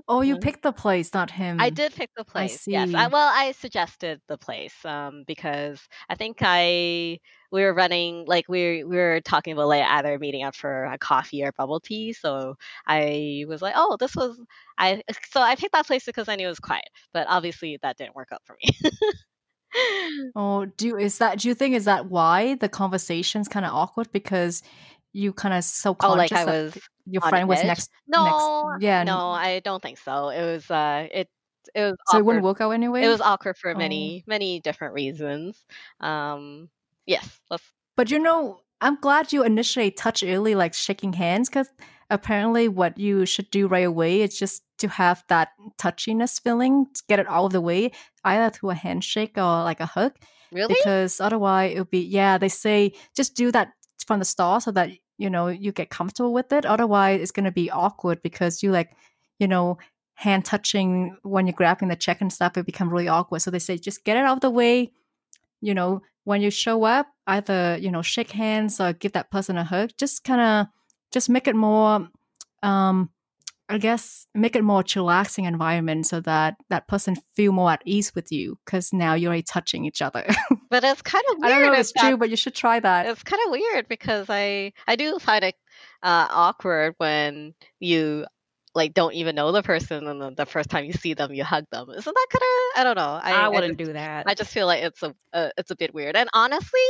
Oh, you picked the place, not him. I did pick the place. Yes. I, well, I suggested the place um, because I think I we were running like we we were talking about like either meeting up for a coffee or bubble tea. So I was like, oh, this was I. So I picked that place because I knew it was quiet. But obviously that didn't work out for me. Oh, do you, is that do you think is that why the conversation's kind of awkward because you kind of so oh, like conscious I was your friend was next No, next yeah, no, I don't think so. It was uh, it it was so it awkward wouldn't work out anyway? it was awkward for Oh. many many different reasons um yes But you know, I'm glad you initially touch early, like shaking hands, because apparently what you should do right away is just to have that touchiness feeling, to get it out of the way, either through a handshake or like a hug, really because otherwise it would be, yeah, they say just do that from the start so that, you know, you get comfortable with it. Otherwise, it's going to be awkward because you like, you know, hand touching when you're grabbing the check and stuff, it become really awkward. So they say just get it out of the way, you know, when you show up, either, you know, shake hands or give that person a hug. Just kind of just make it more um I guess make it more chillaxing environment so that that person feel more at ease with you because now you're already touching each other. but it's kind of I don't know if if it's true, but you should try that. it's kind of weird because i i do find it uh awkward when you like don't even know the person and then the first time you see them you hug them isn't that kind of i don't know i I I wouldn't just, do that. I just feel like it's a uh, it's a bit weird and honestly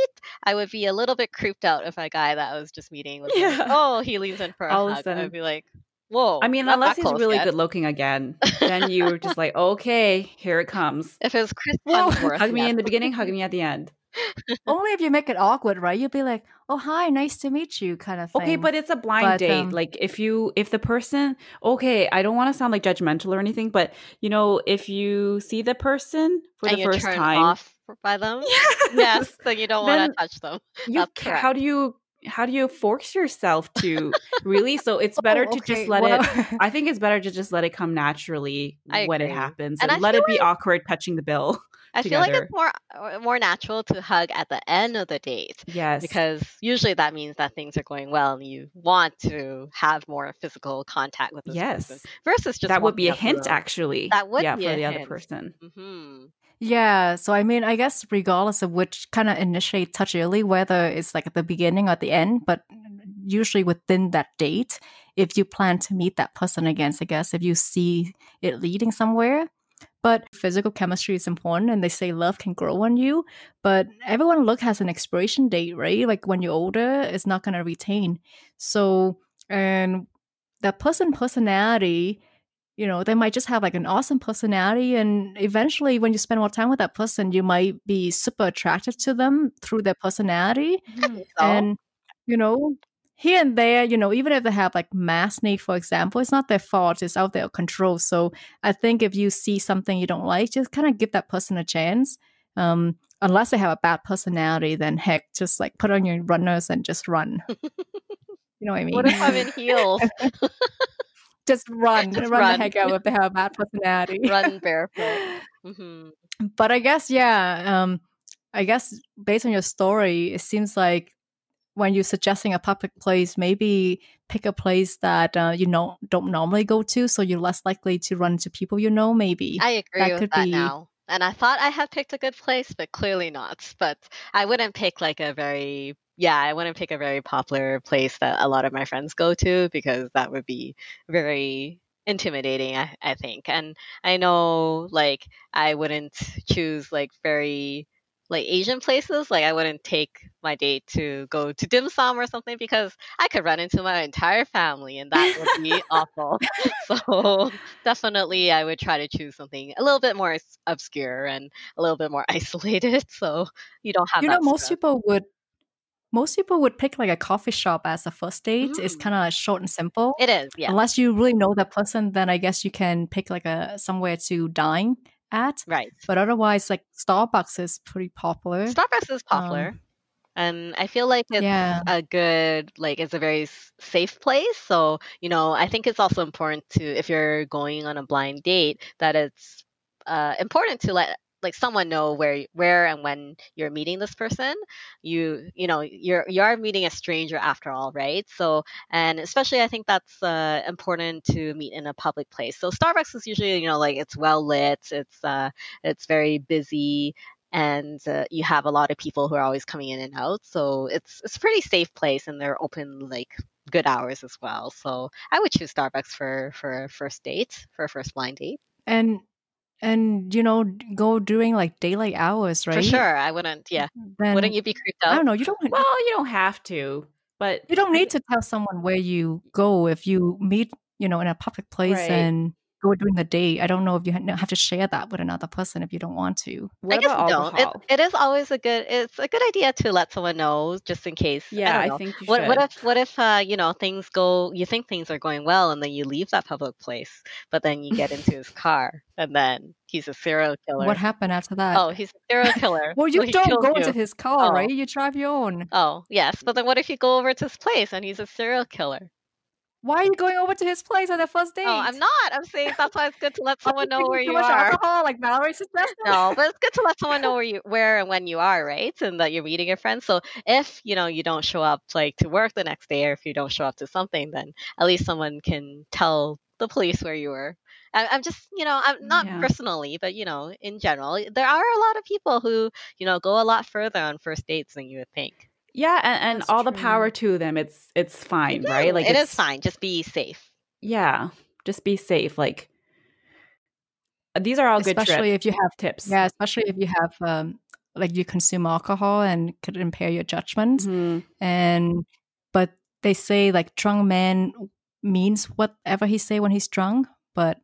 i would be a little bit creeped out if a guy that I was just meeting was like oh he leaves in for a All of a hug sudden. i'd be like whoa I mean, unless he's really yet. good looking again, then you're just like, okay, here it comes. If it was Chris Whoa. Hemsworth, Hug me yes. in the beginning, hug me at the end. Only if you make it awkward, right? You'll be like, "Oh, hi, nice to meet you," kind of thing. Okay, but it's a blind But, date. um, like if you if the person okay, I don't want to sound like judgmental or anything, but you know, if you see the person for the you first turn time, off by them, yes, yes, then you don't want to touch them. you That's correct. how do you how do you force yourself to really? So it's better Oh, to just let well- it. I think it's better to just let it come naturally I when it happens, And and, let it be awkward touching the bill. I feel like it's more uh, more natural to hug at the end of the date Yes, because usually that means that things are going well and you want to have more physical contact with this person yes, versus just that would be a hint, actually. That would yeah, be for the other hint. person. hmm Yeah, so I mean, I guess regardless of which kind of initiate touch early, whether it's like at the beginning or at the end, but usually within that date, if you plan to meet that person again, so I guess if you see it leading somewhere. But physical chemistry is important, and they say love can grow on you. But everyone look has an expiration date, right? Like when you're older, it's not gonna retain. So, and that person personality you know they might just have like an awesome personality and eventually when you spend more time with that person you might be super attracted to them through their personality. So, and you know here and there you know even if they have like maskne for example it's not their fault it's out of their control. So i think if you see something you don't like just kind of give that person a chance. Um unless they have a bad personality then heck just like put on your runners and just run. You know what i mean what if I'm in heels? just run, Just run, run. the heck out if they have a bad personality. Run barefoot. hmm But I guess, yeah, um, I guess based on your story, it seems like when you're suggesting a public place, maybe pick a place that uh, you know don't normally go to, so you're less likely to run into people you know. Maybe I agree That with could that be- now. And I thought I had picked a good place, but clearly not. But I wouldn't pick like a very yeah, I wouldn't pick a very popular place that a lot of my friends go to because that would be very intimidating, I, I think. And I know like I wouldn't choose like very like Asian places. Like I wouldn't take my date to go to dim sum or something because I could run into my entire family and that would be awful. So definitely I would try to choose something a little bit more obscure and a little bit more isolated so you don't have you know most stress. people would most people would pick like a coffee shop as a first date. It's Mm. kind of short and simple. It is, yeah. Unless you really know that person, then I guess you can pick like a somewhere to dine at. Right. But otherwise, like Starbucks is pretty popular. Starbucks is popular. and I feel like it's Um, yeah. a good, like, it's a very safe place. So, you know, I think it's also important to, if you're going on a blind date, that it's uh, important to let like someone know where where and when you're meeting this person you you know you're you are meeting a stranger after all right? So and especially i think that's uh, important to meet in a public place. So starbucks is usually you know like it's well lit it's uh it's very busy and uh, you have a lot of people who are always coming in and out. So it's it's a pretty safe place and they're open like good hours as well. So i would choose starbucks for for a first date for a first blind date. And and you know go during like daylight hours right? for sure i wouldn't yeah. Mm, then wouldn't you be creeped out i out? don't know you don't Well, you don't have to, but you don't need to tell someone where you go if you meet you know in a public place Right. and go during the day i don't know if you have to share that with another person if you don't want to What I guess about you don't. It, it is always a good. It's a good idea to let someone know just in case. yeah, I, I, don't know. think you What, should. what if what if uh, you know things go you think things are going well and then you leave that public place but then you get into his car and then he's a serial killer. what happened after that Oh, he's a serial killer. well you so don't go you. into his car Oh. right you drive your own Oh yes, but then what if you go over to his place and he's a serial killer? Why are you going over to his place on the first date Oh, I'm not. I'm saying that's why it's good to let someone know where too you much are. alcohol like Valerie suggested? no, but it's good to let someone know where you where and when you are, right? And that you're meeting your friends. So if you know you don't show up like to work the next day, or if you don't show up to something, then at least someone can tell the police where you were. I, I'm just, you know, I'm not Yeah. personally, but you know, in general, there are a lot of people who, you know, go a lot further on first dates than you would think. Yeah, and, and That's all the power to them. It's it's fine, Yeah, right? Like it's fine. Just be safe. Yeah, just be safe. Like uh, these are all good especially if you have tips. yeah especially if you have um like you consume alcohol and could impair your judgment Mhm. and but they say like drunk man means whatever he say when he's drunk but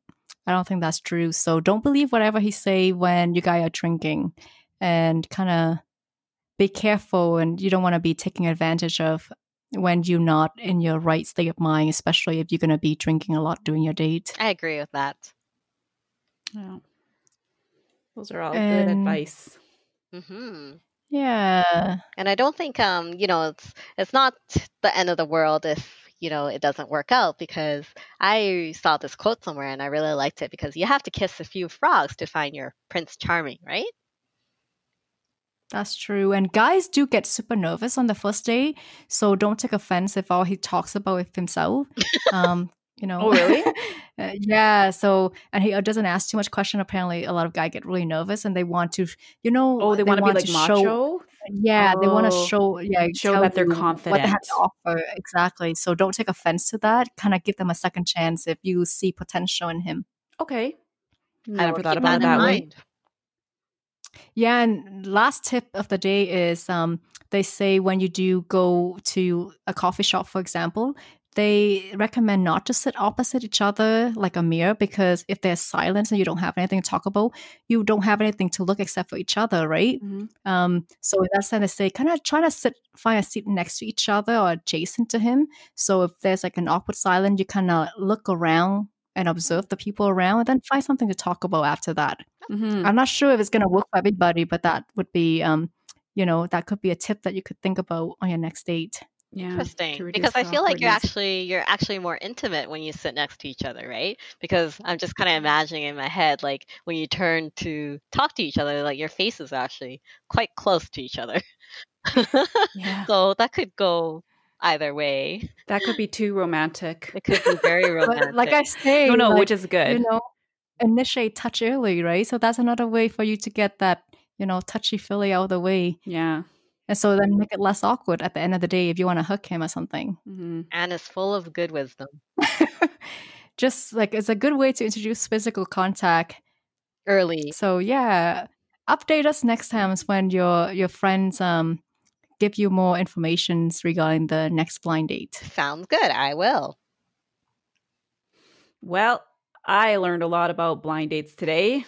i don't think that's true so don't believe whatever he say when you guys are drinking and kind of be careful and you don't want to be taking advantage of when you're not in your right state of mind especially if you're going to be drinking a lot during your date I agree with that. Yeah. Those are all good And- advice. hmm yeah and I don't think um you know it's it's not the end of the world if you know it doesn't work out because I saw this quote somewhere and I really liked it because you have to kiss a few frogs to find your prince charming, right? That's true. And guys do get super nervous on the first day. So don't take offense if all he talks about is himself. Um, you know. Oh, really? Uh, yeah. So, and he uh, doesn't ask too much question. Apparently, a lot of guys get really nervous and they want to, you know, Oh, they, want to be like show- macho. yeah, they want to Oh, show, yeah, show that they're you What they have confident. to offer exactly. So don't take offense to that. Kind of give them a second chance if you see potential in him. Okay. I Never thought about it in that way. Yeah, and last tip of the day is um they say when you do go to a coffee shop, for example, they recommend not to sit opposite each other like a mirror because if there's silence and you don't have anything to talk about, you don't have anything to look except for each other, right? Mhm. Um, so in that sense, they say kind of try to sit, find a seat next to each other or adjacent to him. So if there's like an awkward silence, you kind of look around and observe the people around, and then find something to talk about after that. Mhm. I'm not sure if it's going to work for everybody, but that would be, um, you know, that could be a tip that you could think about on your next date. Yeah. Interesting. Because I feel like you're actually you're actually more intimate when you sit next to each other, right? Because I'm just kind of imagining in my head like when you turn to talk to each other, like your faces are actually quite close to each other. Yeah. so that could go either way. That could be too romantic. It could be very romantic. But like I say, No, no, like, which is good. you know, initiate touch early, right? So that's another way for you to get that, you know, touchy feely out of the way. yeah. And so then make it less awkward at the end of the day if you want to hook him or something. hmm Anne is full of good wisdom. Just like it's a good way to introduce physical contact. Early. So yeah, update us next time when your your friends um give you more information regarding the next blind date. Sounds good. I will. Well, I learned a lot about blind dates today.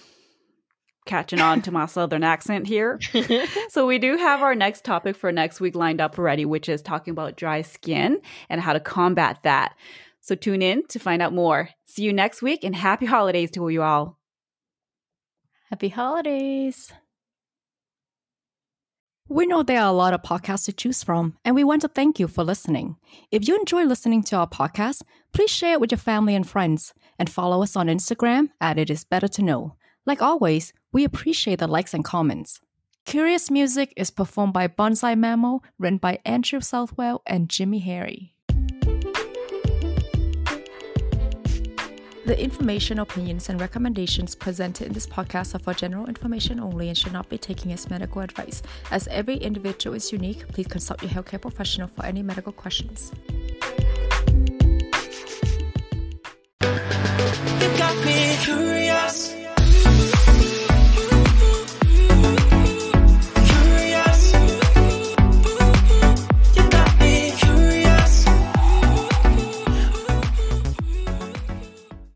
Catching on to my southern accent here. So we do have our next topic for next week lined up already, which is talking about dry skin and how to combat that. So tune in to find out more. See you next week and happy holidays to you all. Happy holidays. We know there are a lot of podcasts to choose from, and we want to thank you for listening. If you enjoy listening to our podcast, please share it with your family and friends, and follow us on Instagram at It Is Better to Know. Like always, we appreciate the likes and comments. Curious Music is performed by Bonsai Mammal, written by Andrew Southwell and Jimmy Harry. The information, opinions, and recommendations presented in this podcast are for general information only and should not be taken as medical advice. As every individual is unique, please consult your healthcare professional for any medical questions.